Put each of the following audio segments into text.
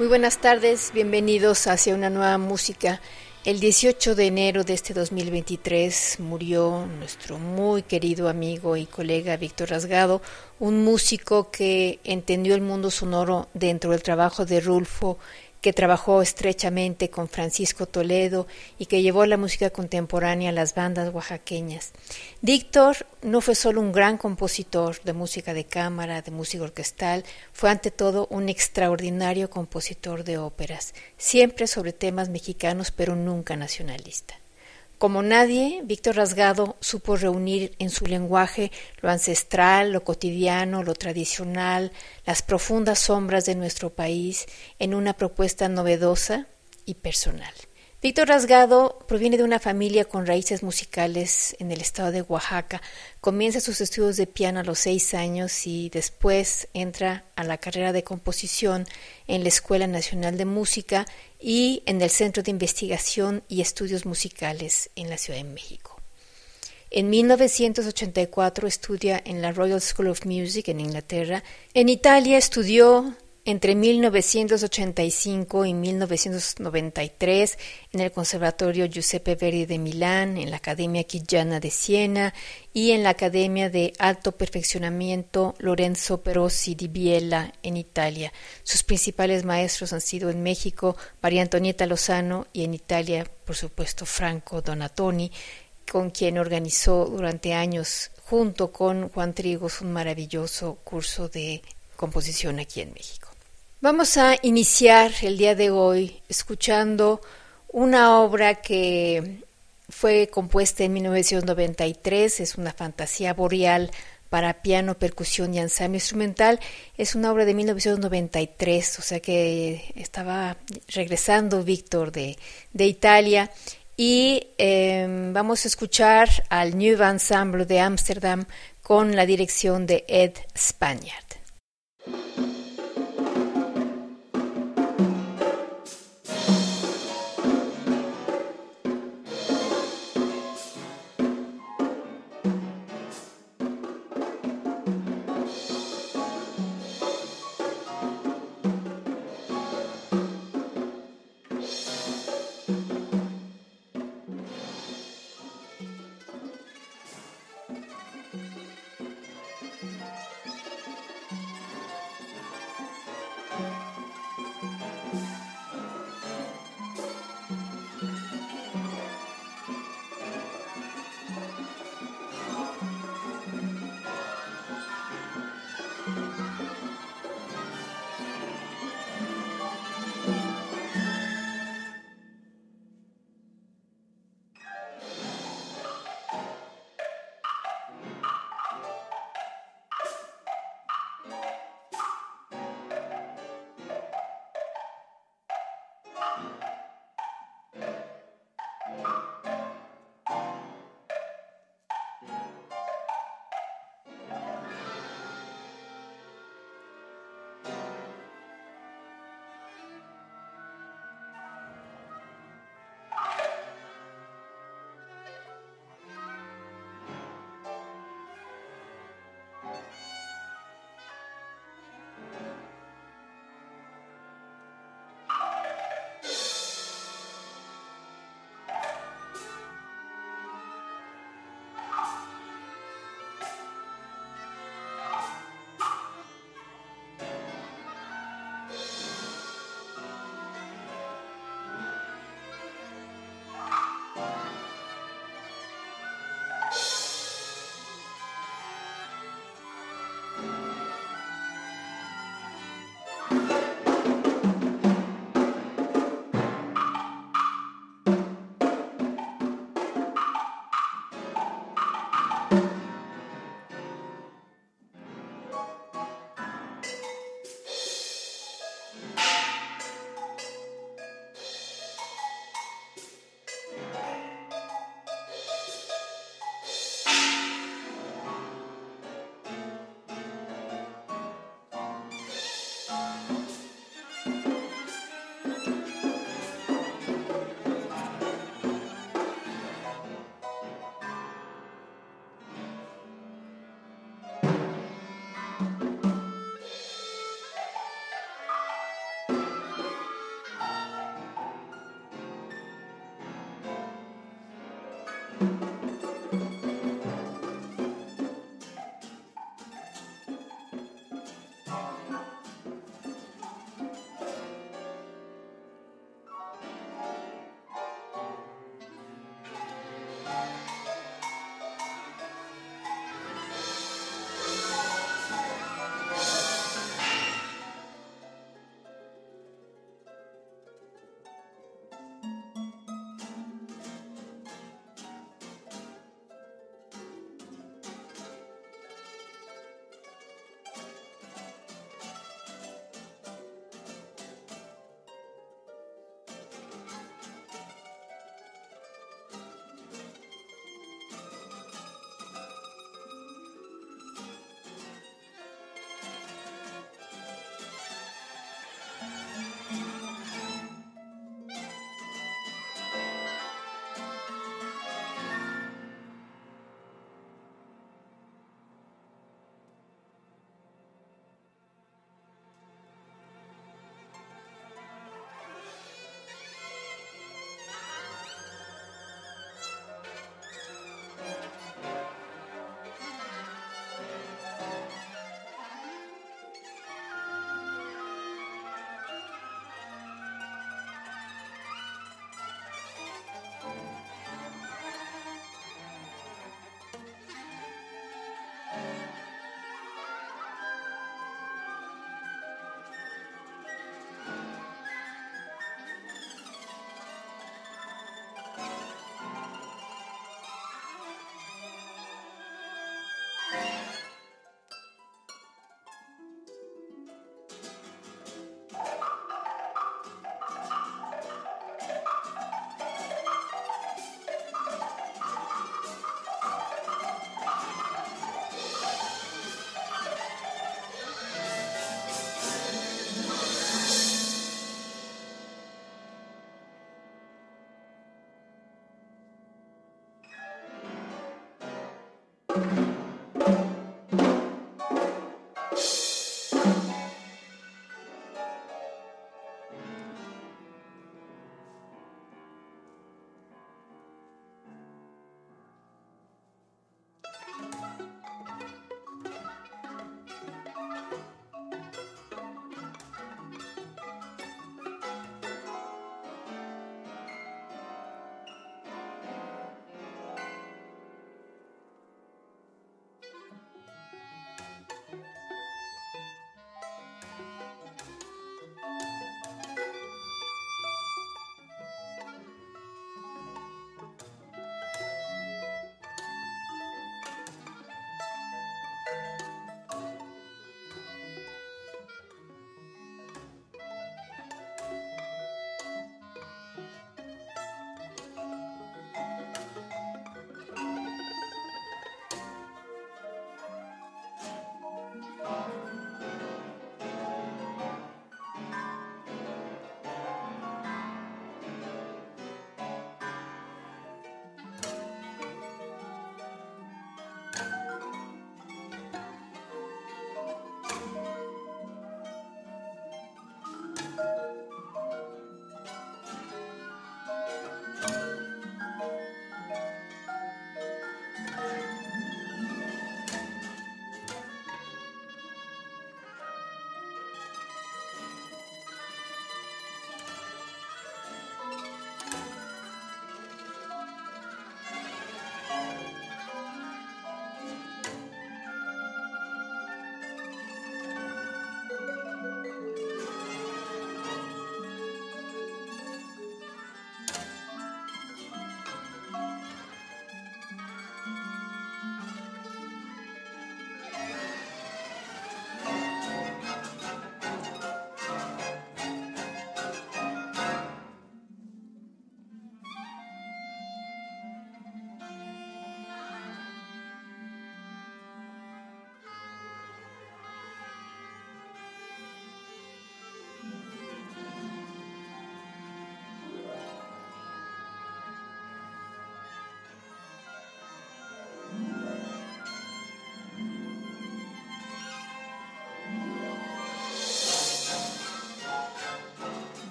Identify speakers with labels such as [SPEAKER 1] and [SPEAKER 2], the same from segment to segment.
[SPEAKER 1] Muy buenas tardes, bienvenidos hacia una nueva música. El 18 de enero de este 2023 murió nuestro muy querido amigo y colega Víctor Rasgado, un músico que entendió el mundo sonoro dentro del trabajo de Rulfo que trabajó estrechamente con Francisco Toledo y que llevó la música contemporánea a las bandas oaxaqueñas. Víctor no fue solo un gran compositor de música de cámara, de música orquestal, fue ante todo un extraordinario compositor de óperas, siempre sobre temas mexicanos pero nunca nacionalista. Como nadie, Víctor Rasgado supo reunir en su lenguaje lo ancestral, lo cotidiano, lo tradicional, las profundas sombras de nuestro país en una propuesta novedosa y personal. Víctor Rasgado proviene de una familia con raíces musicales en el estado de Oaxaca. Comienza sus estudios de piano a los seis años y después entra a la carrera de composición en la Escuela Nacional de Música y en el Centro de Investigación y Estudios Musicales en la Ciudad de México. En 1984 estudia en la Royal School of Music en Inglaterra. En Italia estudió entre 1985 y 1993 en el Conservatorio Giuseppe Verdi de Milán, en la Academia Chigiana de Siena y en la Academia de Alto Perfeccionamiento Lorenzo Perosi di Biella en Italia. Sus principales maestros han sido en México María Antonieta Lozano y en Italia, por supuesto, Franco Donatoni, con quien organizó durante años junto con Juan Trigos un maravilloso curso de composición aquí en México. Vamos a iniciar el día de hoy escuchando una obra que fue compuesta en 1993, es una fantasía boreal para piano, percusión y ensamble instrumental. Es una obra de 1993, o sea que estaba regresando Víctor de, de Italia. Y em, vamos a escuchar al New Ensemble de Ámsterdam con la dirección de Ed Spaniard.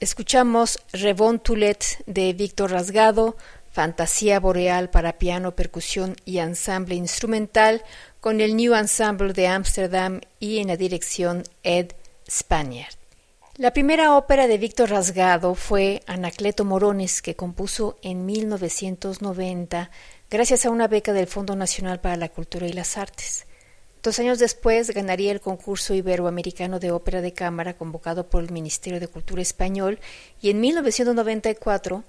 [SPEAKER 1] Escuchamos Revontulet de Víctor Rasgado, Fantasía Boreal para piano, percusión y ensamble instrumental con el New Ensemble de Ámsterdam y en la dirección Ed Spaniard. La primera ópera de Víctor Rasgado fue Anacleto Morones, que compuso en 1990 gracias a una beca del Fondo Nacional para la Cultura y las Artes. Dos años después ganaría el concurso iberoamericano de ópera de cámara convocado por el Ministerio de Cultura español y en 1994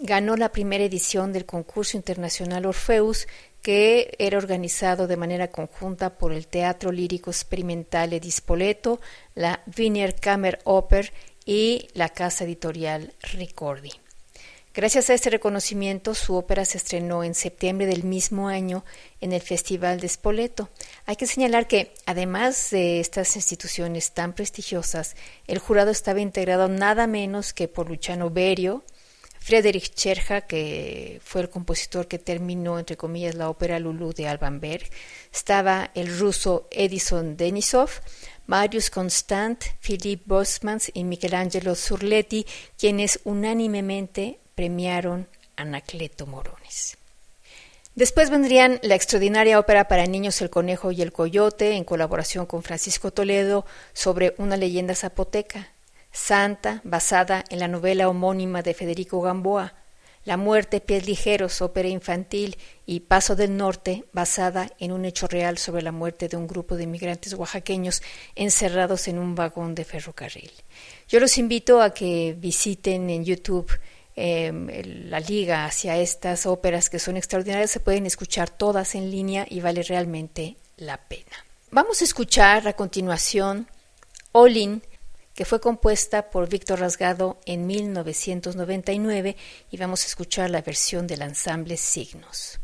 [SPEAKER 1] ganó la primera edición del concurso internacional Orfeus que era organizado de manera conjunta por el Teatro Lírico Experimental Edis Spoleto, la Wiener Kammer Oper y la casa editorial Ricordi. Gracias a este reconocimiento, su ópera se estrenó en septiembre del mismo año en el Festival de Spoleto. Hay que señalar que, además de estas instituciones tan prestigiosas, el jurado estaba integrado nada menos que por Luciano Berio, Friedrich Cherja, que fue el compositor que terminó, entre comillas, la ópera Lulu de Alban Berg, estaba el ruso Edison Denisov, Marius Constant, Philippe Bosmans y Michelangelo Surletti, quienes unánimemente premiaron Anacleto Morones. Después vendrían la extraordinaria ópera para niños El Conejo y el Coyote, en colaboración con Francisco Toledo, sobre una leyenda zapoteca, Santa, basada en la novela homónima de Federico Gamboa, La muerte, pies ligeros, ópera infantil, y Paso del Norte, basada en un hecho real sobre la muerte de un grupo de inmigrantes oaxaqueños encerrados en un vagón de ferrocarril. Yo los invito a que visiten en YouTube Em, la liga hacia estas óperas que son extraordinarias, se pueden escuchar todas en línea y vale realmente la pena. Vamos a escuchar a continuación Olin, que fue compuesta por Víctor Rasgado en 1999 y vamos a escuchar la versión del ensamble Signos.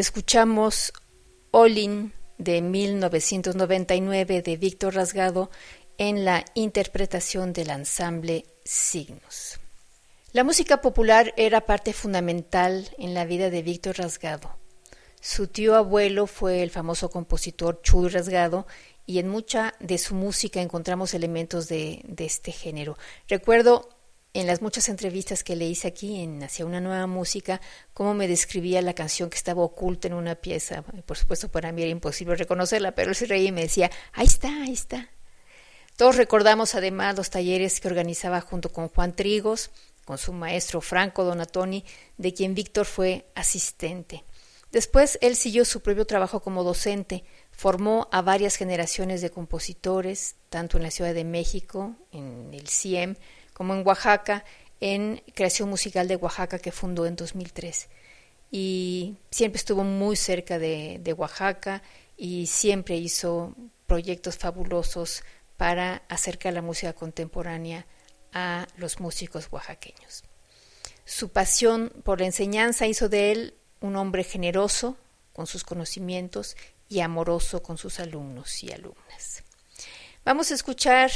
[SPEAKER 1] Escuchamos Olin de 1999 de Víctor Rasgado en la interpretación del ensamble Signos. La música popular era parte fundamental en la vida de Víctor Rasgado. Su tío abuelo fue el famoso compositor Chuy Rasgado y en mucha de su música encontramos elementos de, de este género. Recuerdo en las muchas entrevistas que le hice aquí en Hacia una nueva música, cómo me describía la canción que estaba oculta en una pieza. Por supuesto, para mí era imposible reconocerla, pero él se reía y me decía, ahí está, ahí está. Todos recordamos además los talleres que organizaba junto con Juan Trigos, con su maestro Franco Donatoni, de quien Víctor fue asistente. Después él siguió su propio trabajo como docente, formó a varias generaciones de compositores, tanto en la Ciudad de México, en el CIEM, como en Oaxaca, en Creación Musical de Oaxaca que fundó en 2003. Y siempre estuvo muy cerca de, de Oaxaca y siempre hizo proyectos fabulosos para acercar la música contemporánea a los músicos oaxaqueños. Su pasión por la enseñanza hizo de él un hombre generoso con sus conocimientos y amoroso con sus alumnos y alumnas. Vamos a escuchar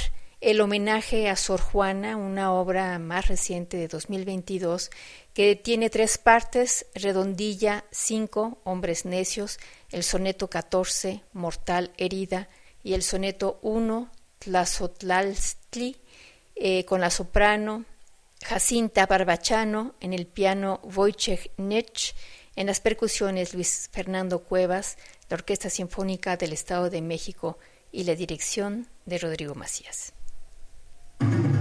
[SPEAKER 1] el homenaje a Sor Juana, una obra más reciente de 2022 que tiene tres partes, Redondilla 5, Hombres Necios, el soneto 14, Mortal Herida, y el soneto 1, Tlazotlalstli, eh, con la soprano Jacinta Barbachano, en el piano Wojciech Nech, en las percusiones Luis Fernando Cuevas, la Orquesta Sinfónica del Estado de México y la dirección de Rodrigo Macías.
[SPEAKER 2] thank you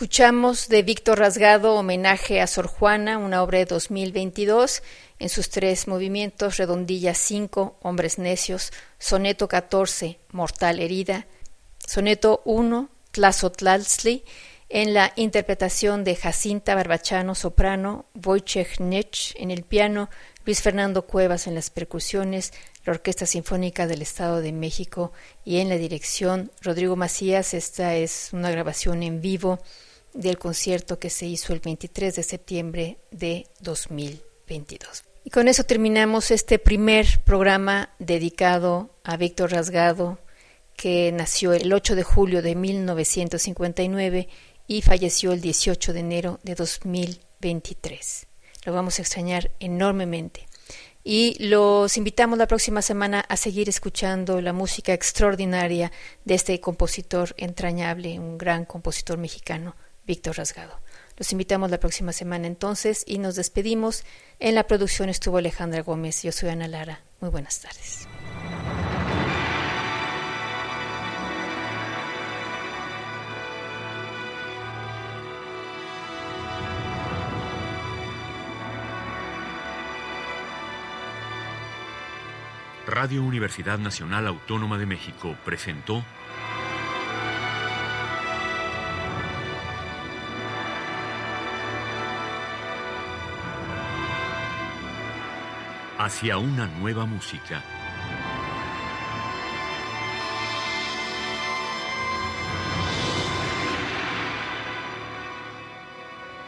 [SPEAKER 1] Escuchamos de Víctor Rasgado Homenaje a Sor Juana, una obra de 2022, en sus tres movimientos, Redondilla 5, Hombres Necios, Soneto 14, Mortal Herida, Soneto 1, Tlazotlalzli, en la interpretación de Jacinta Barbachano, soprano, Wojciech Nech en el piano, Luis Fernando Cuevas en las percusiones, la Orquesta Sinfónica del Estado de México y en la dirección Rodrigo Macías. Esta es una grabación en vivo del concierto que se hizo el 23 de septiembre de 2022. Y con eso terminamos este primer programa dedicado a Víctor Rasgado, que nació el 8 de julio de 1959 y falleció el 18 de enero de 2023. Lo vamos a extrañar enormemente. Y los invitamos la próxima semana a seguir escuchando la música extraordinaria de este compositor entrañable, un gran compositor mexicano, Víctor Rasgado. Los invitamos la próxima semana entonces y nos despedimos. En la producción estuvo Alejandra Gómez, yo soy Ana Lara. Muy buenas tardes.
[SPEAKER 3] Radio Universidad Nacional Autónoma de México presentó Hacia una nueva música.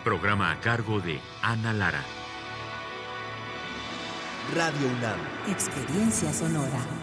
[SPEAKER 3] Programa a cargo de Ana Lara.
[SPEAKER 2] Radio UNAM. Experiencia sonora.